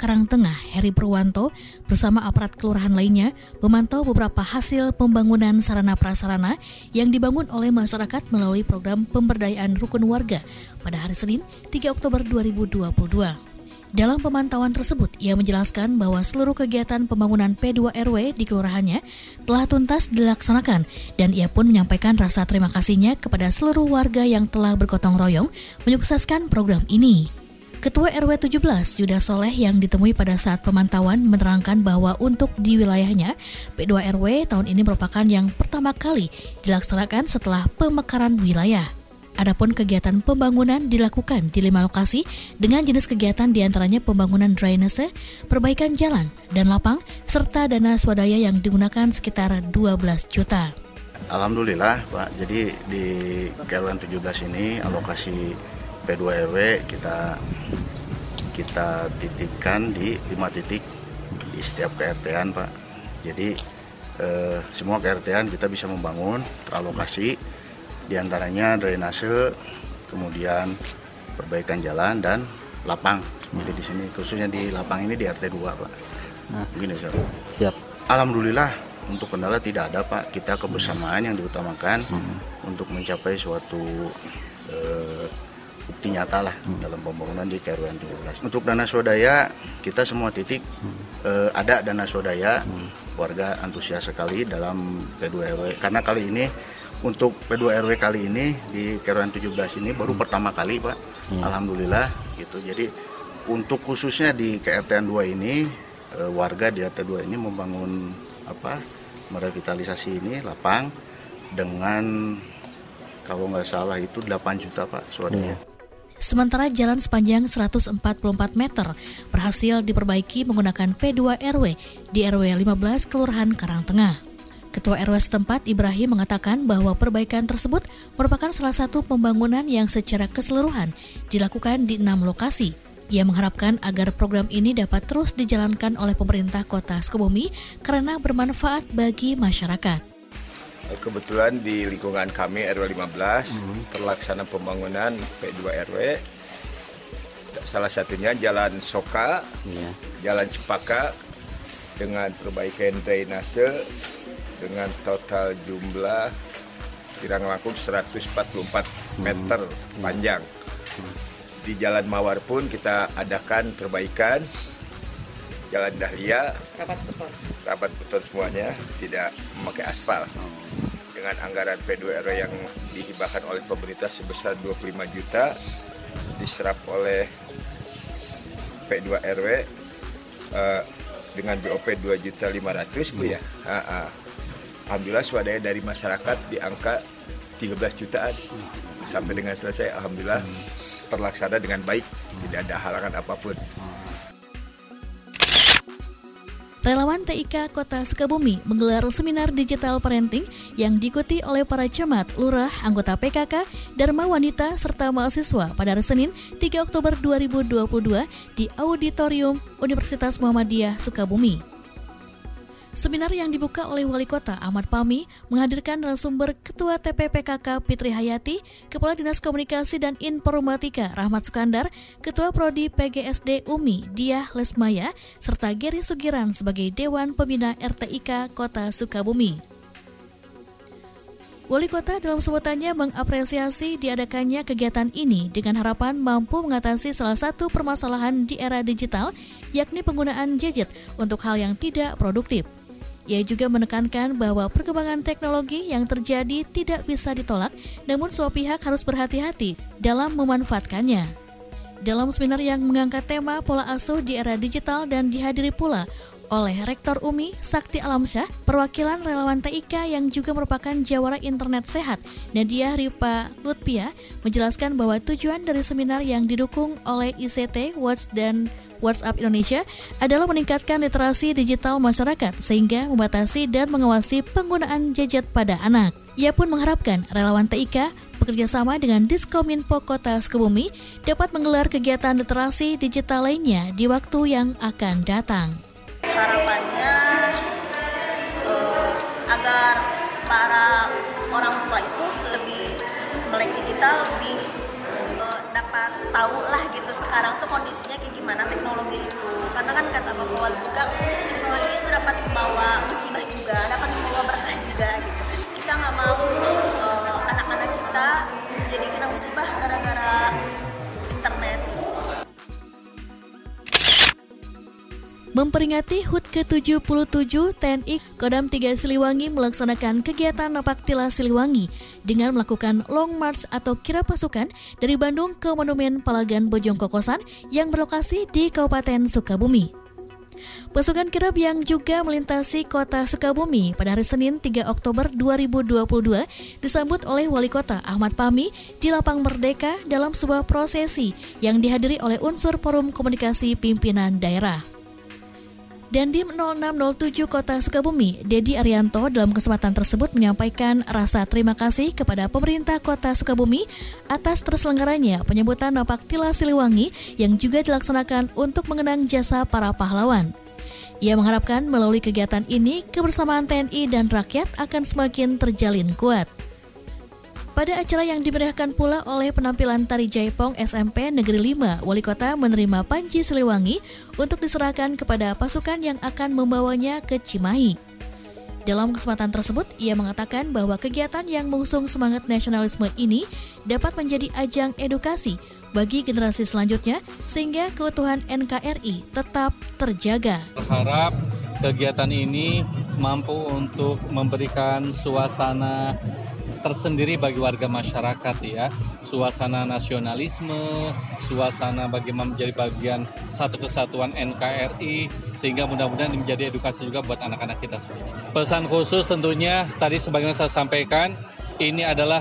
Karangtengah Heri Purwanto bersama aparat kelurahan lainnya memantau beberapa hasil pembangunan sarana prasarana yang dibangun oleh masyarakat melalui program pemberdayaan rukun warga pada hari Senin 3 Oktober 2022. Dalam pemantauan tersebut, ia menjelaskan bahwa seluruh kegiatan pembangunan P2 RW di kelurahannya telah tuntas dilaksanakan dan ia pun menyampaikan rasa terima kasihnya kepada seluruh warga yang telah bergotong royong menyukseskan program ini. Ketua RW 17 Yuda Soleh yang ditemui pada saat pemantauan menerangkan bahwa untuk di wilayahnya P2 RW tahun ini merupakan yang pertama kali dilaksanakan setelah pemekaran wilayah. Adapun kegiatan pembangunan dilakukan di lima lokasi dengan jenis kegiatan di antaranya pembangunan drainase, perbaikan jalan dan lapang, serta dana swadaya yang digunakan sekitar 12 juta. Alhamdulillah Pak, jadi di KRW 17 ini alokasi P2 RW kita kita titikkan di lima titik di setiap KRT-an Pak. Jadi eh, semua KRT-an kita bisa membangun teralokasi di antaranya drainase, kemudian perbaikan jalan dan lapang seperti di sini khususnya di lapang ini di RT 2 Pak. Nah, Begini siap. Siap. Alhamdulillah untuk kendala tidak ada Pak. Kita kebersamaan yang diutamakan hmm. untuk mencapai suatu eh, bukti nyata lah hmm. dalam pembangunan di KRW 17. Untuk dana swadaya kita semua titik hmm. eh, ada dana swadaya hmm. warga antusias sekali dalam P2 RW karena kali ini untuk P2 RW kali ini di KRW 17 ini baru hmm. pertama kali Pak. Hmm. Alhamdulillah gitu. Jadi untuk khususnya di KRT 2 ini eh, warga di RT 2 ini membangun apa merevitalisasi ini lapang dengan kalau nggak salah itu 8 juta Pak swadaya. Hmm. Sementara jalan sepanjang 144 meter berhasil diperbaiki menggunakan P2 RW di RW 15 Kelurahan Karangtengah. Ketua RW setempat Ibrahim mengatakan bahwa perbaikan tersebut merupakan salah satu pembangunan yang secara keseluruhan dilakukan di enam lokasi. Ia mengharapkan agar program ini dapat terus dijalankan oleh pemerintah kota Sukabumi karena bermanfaat bagi masyarakat. Kebetulan di lingkungan kami RW 15 hmm. terlaksana pembangunan P2 RW. Salah satunya Jalan Soka, yeah. Jalan Cepaka dengan perbaikan drainase dengan total jumlah kirang langkung 144 hmm. meter hmm. panjang. Hmm. Di Jalan Mawar pun kita adakan perbaikan Jalan Dahlia, rapat beton, rapat beton semuanya, tidak memakai aspal. Oh dengan anggaran P2 RW yang dihibahkan oleh pemerintah sebesar 25 juta diserap oleh P2 RW uh, dengan BOP 2 juta 500 Bu ya. Ha -ha. Alhamdulillah swadaya dari masyarakat di angka 13 jutaan sampai dengan selesai alhamdulillah terlaksana dengan baik tidak ada halangan apa pun. Relawan TIK Kota Sukabumi menggelar seminar digital parenting yang diikuti oleh para camat, lurah, anggota PKK, Dharma Wanita, serta mahasiswa pada hari Senin 3 Oktober 2022 di Auditorium Universitas Muhammadiyah Sukabumi. Seminar yang dibuka oleh Wali Kota Ahmad Pami menghadirkan narasumber Ketua TPPKK Fitri Hayati, Kepala Dinas Komunikasi dan Informatika Rahmat Sukandar, Ketua Prodi PGSD UMI Diah Lesmaya, serta Geri Sugiran sebagai Dewan Pembina RTIK Kota Sukabumi. Wali kota dalam sebutannya mengapresiasi diadakannya kegiatan ini dengan harapan mampu mengatasi salah satu permasalahan di era digital, yakni penggunaan gadget untuk hal yang tidak produktif. Ia juga menekankan bahwa perkembangan teknologi yang terjadi tidak bisa ditolak, namun semua pihak harus berhati-hati dalam memanfaatkannya. Dalam seminar yang mengangkat tema pola asuh di era digital dan dihadiri pula oleh Rektor UMI Sakti Alamsyah, perwakilan relawan TIK yang juga merupakan jawara internet sehat, Nadia Ripa Lutpia, menjelaskan bahwa tujuan dari seminar yang didukung oleh ICT, Watch, dan WhatsApp Indonesia adalah meningkatkan literasi digital masyarakat sehingga membatasi dan mengawasi penggunaan gadget pada anak. Ia pun mengharapkan relawan TIK bekerjasama dengan Diskominfo Kota Sukabumi dapat menggelar kegiatan literasi digital lainnya di waktu yang akan datang. Harapannya uh, agar para orang tua itu lebih melek digital lebih uh, dapat tahu lah gitu sekarang tuh kondisinya gimana teknologi itu. Karena kan kata Bapak juga teknologi itu dapat membawa musibah juga dapat membawa berkah juga gitu. Kita nggak mau uh, anak-anak kita jadi kena musibah gara-gara internet. Memperingati HUT ke-77, TNI Kodam 3 Siliwangi melaksanakan kegiatan napak tilas Siliwangi dengan melakukan long march atau kira pasukan dari Bandung ke Monumen Palagan Bojong Kokosan yang berlokasi di Kabupaten Sukabumi. Pasukan kirap yang juga melintasi kota Sukabumi pada hari Senin 3 Oktober 2022 disambut oleh Wali Kota Ahmad Pami di Lapang Merdeka dalam sebuah prosesi yang dihadiri oleh unsur Forum Komunikasi Pimpinan Daerah. Dandim 0607 Kota Sukabumi, Dedi Arianto dalam kesempatan tersebut menyampaikan rasa terima kasih kepada pemerintah Kota Sukabumi atas terselenggaranya penyambutan Napak Tila Siliwangi yang juga dilaksanakan untuk mengenang jasa para pahlawan. Ia mengharapkan melalui kegiatan ini kebersamaan TNI dan rakyat akan semakin terjalin kuat. Pada acara yang dimeriahkan pula oleh penampilan Tari Jaipong SMP Negeri 5, Wali Kota menerima Panji Siliwangi untuk diserahkan kepada pasukan yang akan membawanya ke Cimahi. Dalam kesempatan tersebut, ia mengatakan bahwa kegiatan yang mengusung semangat nasionalisme ini dapat menjadi ajang edukasi bagi generasi selanjutnya sehingga keutuhan NKRI tetap terjaga. Berharap kegiatan ini mampu untuk memberikan suasana tersendiri bagi warga masyarakat ya. Suasana nasionalisme suasana bagaimana menjadi bagian satu kesatuan NKRI sehingga mudah-mudahan menjadi edukasi juga buat anak-anak kita semua. Pesan khusus tentunya tadi sebagaimana saya sampaikan ini adalah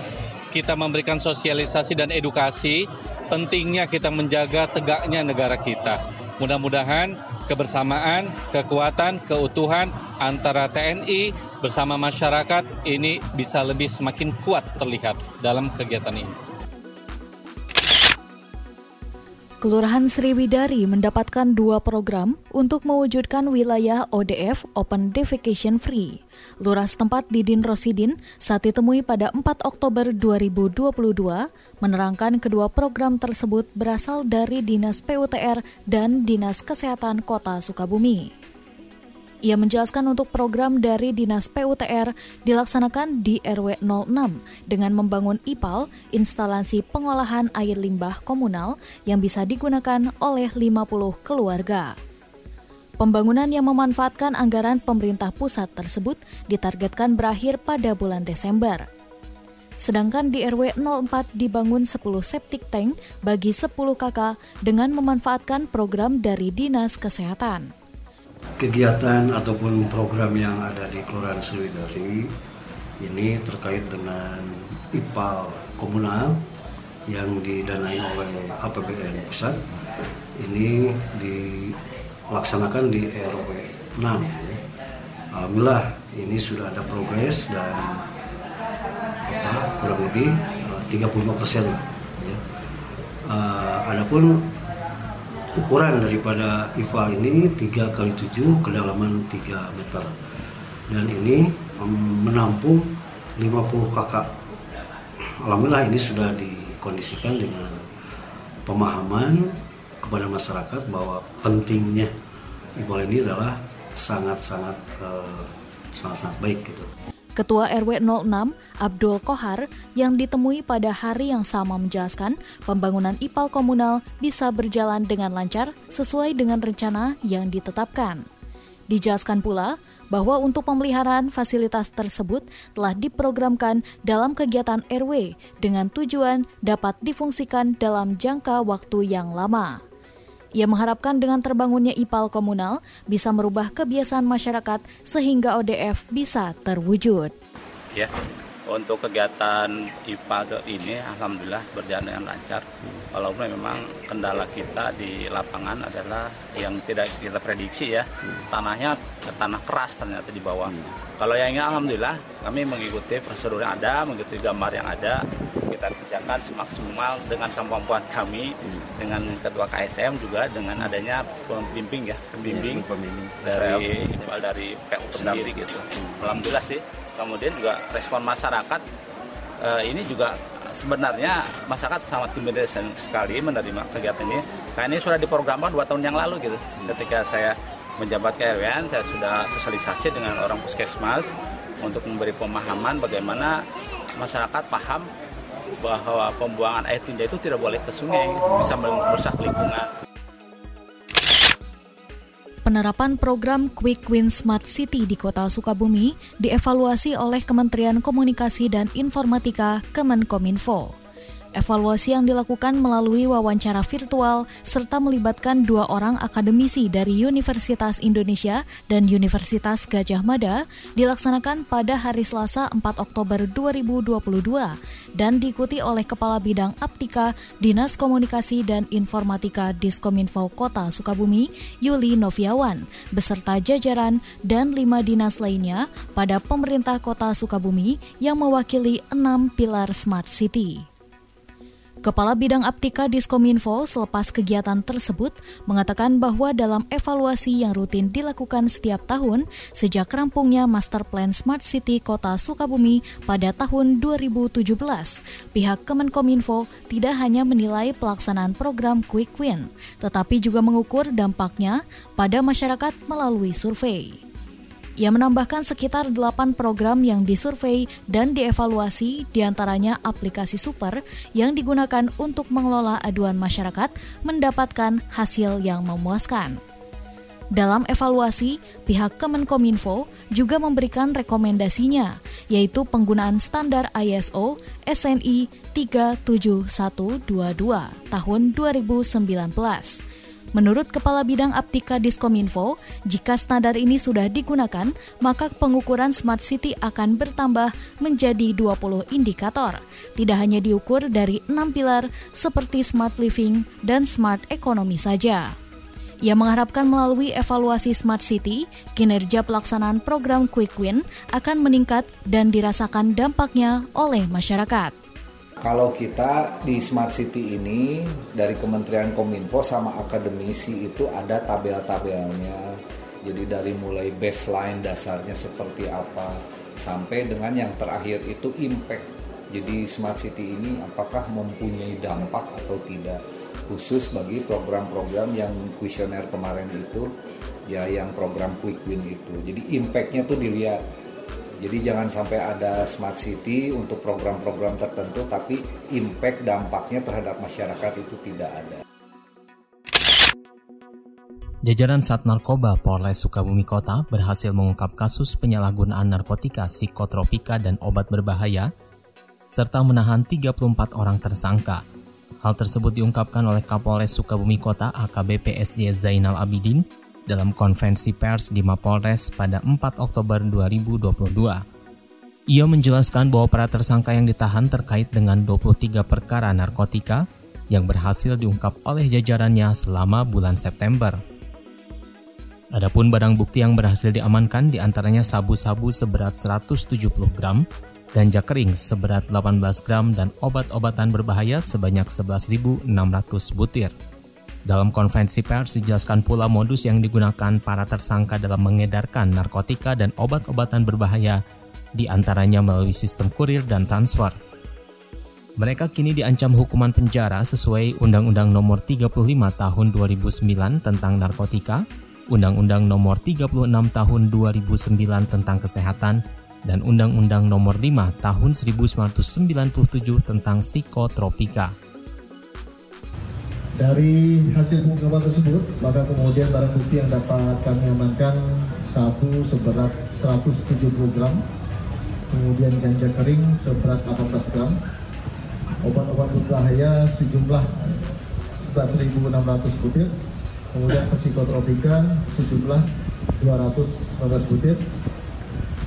kita memberikan sosialisasi dan edukasi pentingnya kita menjaga tegaknya negara kita mudah-mudahan kebersamaan, kekuatan, keutuhan antara TNI bersama masyarakat ini bisa lebih semakin kuat terlihat dalam kegiatan ini. Kelurahan Sriwidari mendapatkan dua program untuk mewujudkan wilayah ODF Open Defecation Free. Lurah setempat Didin Rosidin saat ditemui pada 4 Oktober 2022 menerangkan kedua program tersebut berasal dari Dinas PUTR dan Dinas Kesehatan Kota Sukabumi. Ia menjelaskan untuk program dari Dinas PUTR dilaksanakan di RW 06 dengan membangun IPAL, instalasi pengolahan air limbah komunal yang bisa digunakan oleh 50 keluarga. Pembangunan yang memanfaatkan anggaran pemerintah pusat tersebut ditargetkan berakhir pada bulan Desember. Sedangkan di RW 04 dibangun 10 septic tank bagi 10 kakak dengan memanfaatkan program dari Dinas Kesehatan kegiatan ataupun program yang ada di Kelurahan Sriwidari ini terkait dengan IPAL komunal yang didanai oleh APBN pusat ini dilaksanakan di RW 6 Alhamdulillah ini sudah ada progres dan kurang lebih 35 eh, persen ya. Uh, adapun ukuran daripada IVA ini 3 kali 7 kedalaman 3 meter dan ini menampung 50 kakak Alhamdulillah ini sudah dikondisikan dengan pemahaman kepada masyarakat bahwa pentingnya IVA ini adalah sangat-sangat uh, sangat-sangat baik gitu. Ketua RW 06, Abdul Kohar, yang ditemui pada hari yang sama menjelaskan pembangunan IPAL komunal bisa berjalan dengan lancar sesuai dengan rencana yang ditetapkan. Dijelaskan pula bahwa untuk pemeliharaan fasilitas tersebut telah diprogramkan dalam kegiatan RW dengan tujuan dapat difungsikan dalam jangka waktu yang lama. Ia mengharapkan dengan terbangunnya IPAL komunal bisa merubah kebiasaan masyarakat sehingga ODF bisa terwujud. Ya, untuk kegiatan IPA ini alhamdulillah berjalan dengan lancar. Walaupun memang kendala kita di lapangan adalah yang tidak kita prediksi ya. Tanahnya tanah keras ternyata di bawah. Kalau yang ini alhamdulillah kami mengikuti prosedur yang ada, mengikuti gambar yang ada. Kita kerjakan semaksimal dengan kemampuan kami dengan ketua KSM juga dengan adanya pembimbing ya, pembimbing, dari dari PU sendiri gitu. Alhamdulillah sih kemudian juga respon masyarakat uh, ini juga sebenarnya masyarakat sangat gembira sekali menerima kegiatan ini. Karena ini sudah diprogramkan dua tahun yang lalu gitu. Ketika saya menjabat KRWN saya sudah sosialisasi dengan orang puskesmas untuk memberi pemahaman bagaimana masyarakat paham bahwa pembuangan air tinja itu tidak boleh ke sungai bisa merusak lingkungan penerapan program Quick Win Smart City di Kota Sukabumi dievaluasi oleh Kementerian Komunikasi dan Informatika Kemenkominfo. Evaluasi yang dilakukan melalui wawancara virtual serta melibatkan dua orang akademisi dari Universitas Indonesia dan Universitas Gajah Mada dilaksanakan pada hari Selasa 4 Oktober 2022 dan diikuti oleh Kepala Bidang Aptika Dinas Komunikasi dan Informatika Diskominfo Kota Sukabumi, Yuli Noviawan, beserta jajaran dan lima dinas lainnya pada pemerintah Kota Sukabumi yang mewakili enam pilar Smart City. Kepala Bidang Aptika Diskominfo selepas kegiatan tersebut mengatakan bahwa dalam evaluasi yang rutin dilakukan setiap tahun sejak rampungnya Master Plan Smart City Kota Sukabumi pada tahun 2017, pihak Kemenkominfo tidak hanya menilai pelaksanaan program Quick Win, tetapi juga mengukur dampaknya pada masyarakat melalui survei. Ia menambahkan sekitar 8 program yang disurvei dan dievaluasi di antaranya aplikasi super yang digunakan untuk mengelola aduan masyarakat mendapatkan hasil yang memuaskan. Dalam evaluasi, pihak Kemenkominfo juga memberikan rekomendasinya, yaitu penggunaan standar ISO SNI 37122 tahun 2019 Menurut Kepala Bidang Aptika Diskominfo, jika standar ini sudah digunakan, maka pengukuran Smart City akan bertambah menjadi 20 indikator. Tidak hanya diukur dari enam pilar seperti Smart Living dan Smart Economy saja. Ia mengharapkan melalui evaluasi Smart City, kinerja pelaksanaan program Quick Win akan meningkat dan dirasakan dampaknya oleh masyarakat. Kalau kita di Smart City ini dari Kementerian Kominfo sama akademisi itu ada tabel-tabelnya. Jadi dari mulai baseline dasarnya seperti apa sampai dengan yang terakhir itu impact. Jadi Smart City ini apakah mempunyai dampak atau tidak khusus bagi program-program yang kuesioner kemarin itu ya yang program Quick Win itu. Jadi impactnya tuh dilihat jadi jangan sampai ada smart city untuk program-program tertentu tapi impact dampaknya terhadap masyarakat itu tidak ada. Jajaran Sat Narkoba Polres Sukabumi Kota berhasil mengungkap kasus penyalahgunaan narkotika psikotropika dan obat berbahaya serta menahan 34 orang tersangka. Hal tersebut diungkapkan oleh Kapolres Sukabumi Kota AKBP SJ Zainal Abidin dalam konferensi pers di Mapolres pada 4 Oktober 2022. Ia menjelaskan bahwa para tersangka yang ditahan terkait dengan 23 perkara narkotika yang berhasil diungkap oleh jajarannya selama bulan September. Adapun barang bukti yang berhasil diamankan di antaranya sabu-sabu seberat 170 gram, ganja kering seberat 18 gram, dan obat-obatan berbahaya sebanyak 11.600 butir. Dalam konferensi pers dijelaskan pula modus yang digunakan para tersangka dalam mengedarkan narkotika dan obat-obatan berbahaya, di antaranya melalui sistem kurir dan transfer. Mereka kini diancam hukuman penjara sesuai Undang-Undang Nomor 35 Tahun 2009 tentang narkotika, Undang-Undang Nomor 36 Tahun 2009 tentang kesehatan, dan Undang-Undang Nomor 5 Tahun 1997 tentang psikotropika. Dari hasil pengungkapan tersebut, maka kemudian barang bukti yang dapat kami amankan sabu seberat 170 gram, kemudian ganja kering seberat 18 gram, obat-obat berbahaya sejumlah 11.600 butir, kemudian psikotropika sejumlah 219 butir,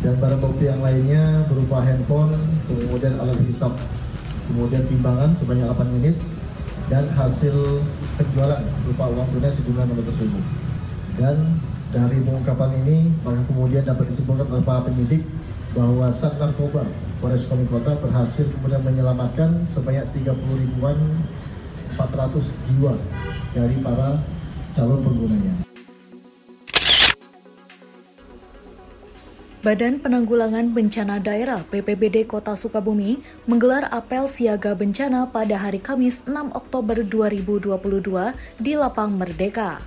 Dan barang bukti yang lainnya berupa handphone, kemudian alat hisap, kemudian timbangan sebanyak 8 unit, dan hasil penjualan berupa uang tunai sejumlah 600 ribu. Dan dari pengungkapan ini, maka kemudian dapat disimpulkan oleh para penyidik bahwa Sat Narkoba Polres Sukabumi Kota berhasil kemudian menyelamatkan sebanyak 30 ribuan 400 jiwa dari para calon penggunanya. Badan Penanggulangan Bencana Daerah PPBD Kota Sukabumi menggelar apel siaga bencana pada hari Kamis 6 Oktober 2022 di Lapang Merdeka.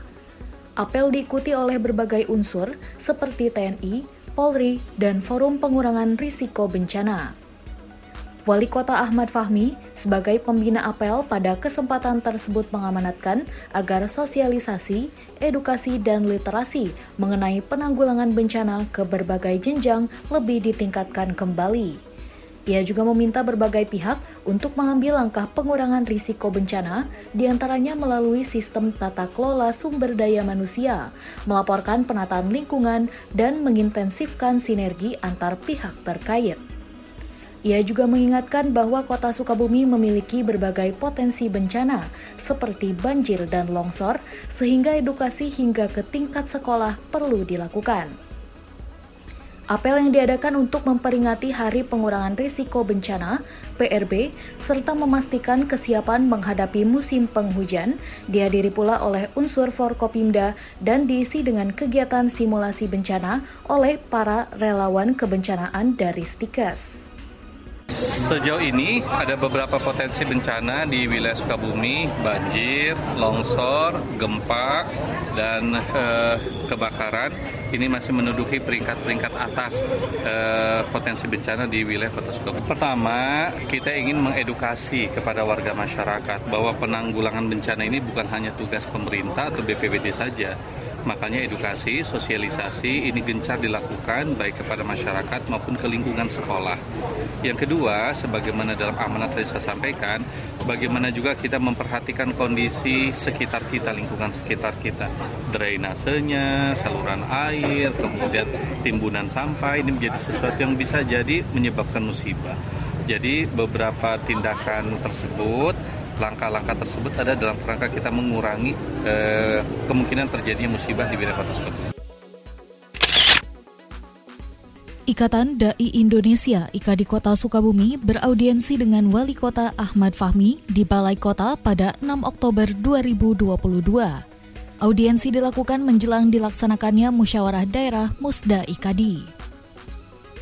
Apel diikuti oleh berbagai unsur seperti TNI, Polri, dan Forum Pengurangan Risiko Bencana. Wali Kota Ahmad Fahmi sebagai pembina apel pada kesempatan tersebut mengamanatkan agar sosialisasi, edukasi, dan literasi mengenai penanggulangan bencana ke berbagai jenjang lebih ditingkatkan kembali. Ia juga meminta berbagai pihak untuk mengambil langkah pengurangan risiko bencana, di antaranya melalui sistem tata kelola sumber daya manusia, melaporkan penataan lingkungan, dan mengintensifkan sinergi antar pihak terkait. Ia juga mengingatkan bahwa kota Sukabumi memiliki berbagai potensi bencana, seperti banjir dan longsor, sehingga edukasi hingga ke tingkat sekolah perlu dilakukan. Apel yang diadakan untuk memperingati Hari Pengurangan Risiko Bencana (PRB) serta memastikan kesiapan menghadapi musim penghujan dihadiri pula oleh unsur Forkopimda dan diisi dengan kegiatan simulasi bencana oleh para relawan kebencanaan dari Stikes. Sejauh ini ada beberapa potensi bencana di wilayah Sukabumi, banjir, longsor, gempa, dan eh, kebakaran. Ini masih menduduki peringkat-peringkat atas eh, potensi bencana di wilayah Kota Sukabumi. Pertama, kita ingin mengedukasi kepada warga masyarakat bahwa penanggulangan bencana ini bukan hanya tugas pemerintah atau BPBD saja, Makanya edukasi, sosialisasi ini gencar dilakukan baik kepada masyarakat maupun ke lingkungan sekolah. Yang kedua, sebagaimana dalam amanat tadi saya sampaikan, bagaimana juga kita memperhatikan kondisi sekitar kita, lingkungan sekitar kita. Drainasenya, saluran air, kemudian timbunan sampah, ini menjadi sesuatu yang bisa jadi menyebabkan musibah. Jadi beberapa tindakan tersebut langkah-langkah tersebut ada dalam kerangka kita mengurangi eh, kemungkinan terjadinya musibah di wilayah Sukabumi. Ikatan Dai Indonesia IKADI Kota Sukabumi beraudiensi dengan Wali Kota Ahmad Fahmi di Balai Kota pada 6 Oktober 2022. Audiensi dilakukan menjelang dilaksanakannya musyawarah daerah Musda IKADI.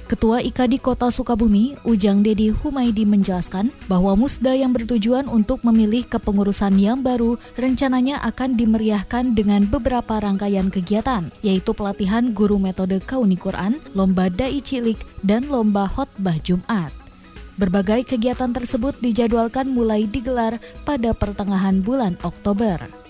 Ketua IKADI Kota Sukabumi, Ujang Dedi Humaidi menjelaskan bahwa musda yang bertujuan untuk memilih kepengurusan yang baru rencananya akan dimeriahkan dengan beberapa rangkaian kegiatan, yaitu pelatihan guru metode kauni Quran, lomba dai cilik, dan lomba khotbah Jumat. Berbagai kegiatan tersebut dijadwalkan mulai digelar pada pertengahan bulan Oktober.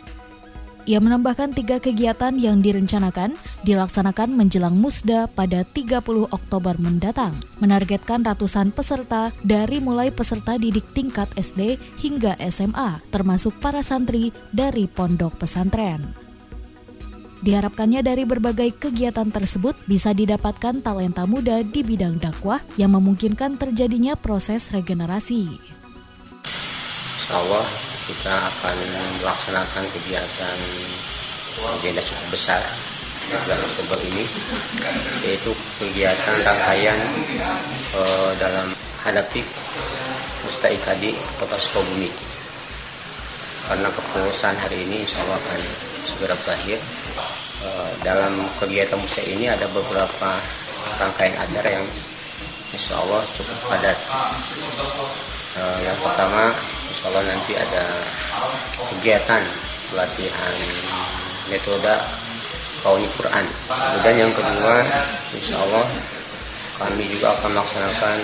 Ia menambahkan tiga kegiatan yang direncanakan dilaksanakan menjelang Musda pada 30 Oktober mendatang, menargetkan ratusan peserta dari mulai peserta didik tingkat SD hingga SMA, termasuk para santri dari pondok pesantren. Diharapkannya dari berbagai kegiatan tersebut bisa didapatkan talenta muda di bidang dakwah yang memungkinkan terjadinya proses regenerasi. Allah kita akan melaksanakan kegiatan agenda cukup besar bulan Oktober ini yaitu kegiatan rangkaian uh, dalam hadapi Mustaikadi Kota Sukabumi. Karena kepengurusan hari ini insya Allah akan segera berakhir. Uh, dalam kegiatan musa ini ada beberapa rangkaian acara yang insya Allah cukup padat. Uh, yang pertama Allah nanti ada kegiatan pelatihan metode kauni Quran. Kemudian yang kedua insya Allah kami juga akan melaksanakan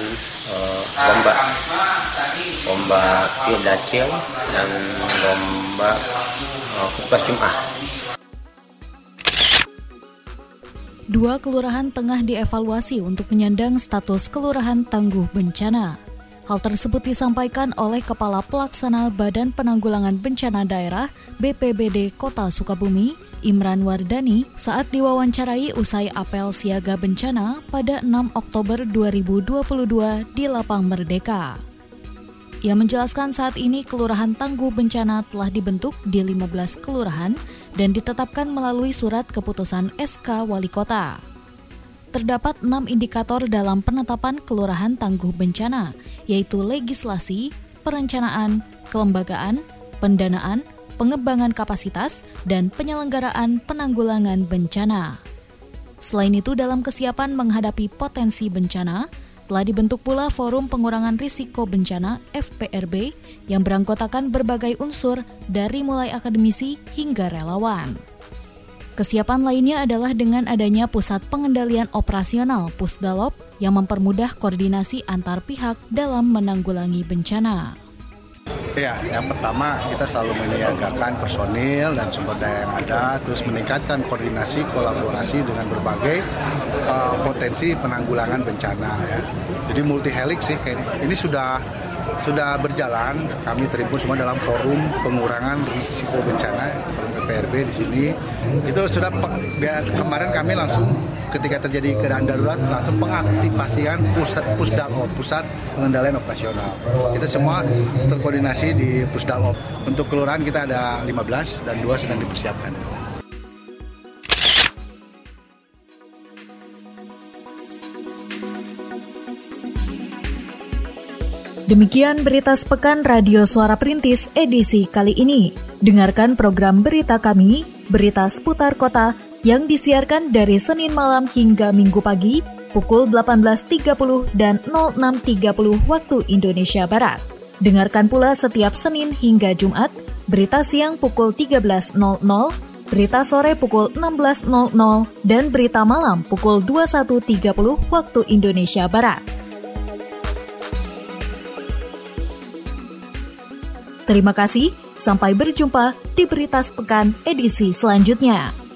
uh, lomba. Lomba Dacil dan lomba uh, khutbah Jum'ah Dua kelurahan tengah dievaluasi untuk menyandang status kelurahan tangguh bencana. Hal tersebut disampaikan oleh Kepala Pelaksana Badan Penanggulangan Bencana Daerah BPBD Kota Sukabumi, Imran Wardani saat diwawancarai usai apel siaga bencana pada 6 Oktober 2022 di Lapang Merdeka. Ia menjelaskan saat ini Kelurahan Tangguh Bencana telah dibentuk di 15 kelurahan dan ditetapkan melalui surat keputusan SK Wali Kota. Terdapat enam indikator dalam penetapan Kelurahan Tangguh Bencana, yaitu legislasi, perencanaan, kelembagaan, pendanaan, pengembangan kapasitas, dan penyelenggaraan penanggulangan bencana. Selain itu, dalam kesiapan menghadapi potensi bencana, telah dibentuk pula Forum Pengurangan Risiko Bencana FPRB yang beranggotakan berbagai unsur dari mulai akademisi hingga relawan. Kesiapan lainnya adalah dengan adanya Pusat Pengendalian Operasional Pusdalop yang mempermudah koordinasi antar pihak dalam menanggulangi bencana. Ya, yang pertama kita selalu menyiagakan personil dan sumber daya yang ada, terus meningkatkan koordinasi kolaborasi dengan berbagai uh, potensi penanggulangan bencana ya. Jadi multi helix sih kayak ini. Sudah sudah berjalan. Kami terimpun semua dalam forum pengurangan risiko bencana PRB di sini. Itu sudah kemarin kami langsung ketika terjadi keadaan darurat langsung pengaktifasian pusat pusdalop pusat pengendalian operasional kita semua terkoordinasi di pusdalop untuk kelurahan kita ada 15 dan dua sedang dipersiapkan Demikian berita sepekan Radio Suara Perintis edisi kali ini. Dengarkan program berita kami, berita seputar kota yang disiarkan dari Senin malam hingga Minggu pagi pukul 18.30 dan 06.30 waktu Indonesia Barat. Dengarkan pula setiap Senin hingga Jumat, berita siang pukul 13.00, berita sore pukul 16.00, dan berita malam pukul 21.30 waktu Indonesia Barat. Terima kasih, sampai berjumpa di Berita Sepekan edisi selanjutnya.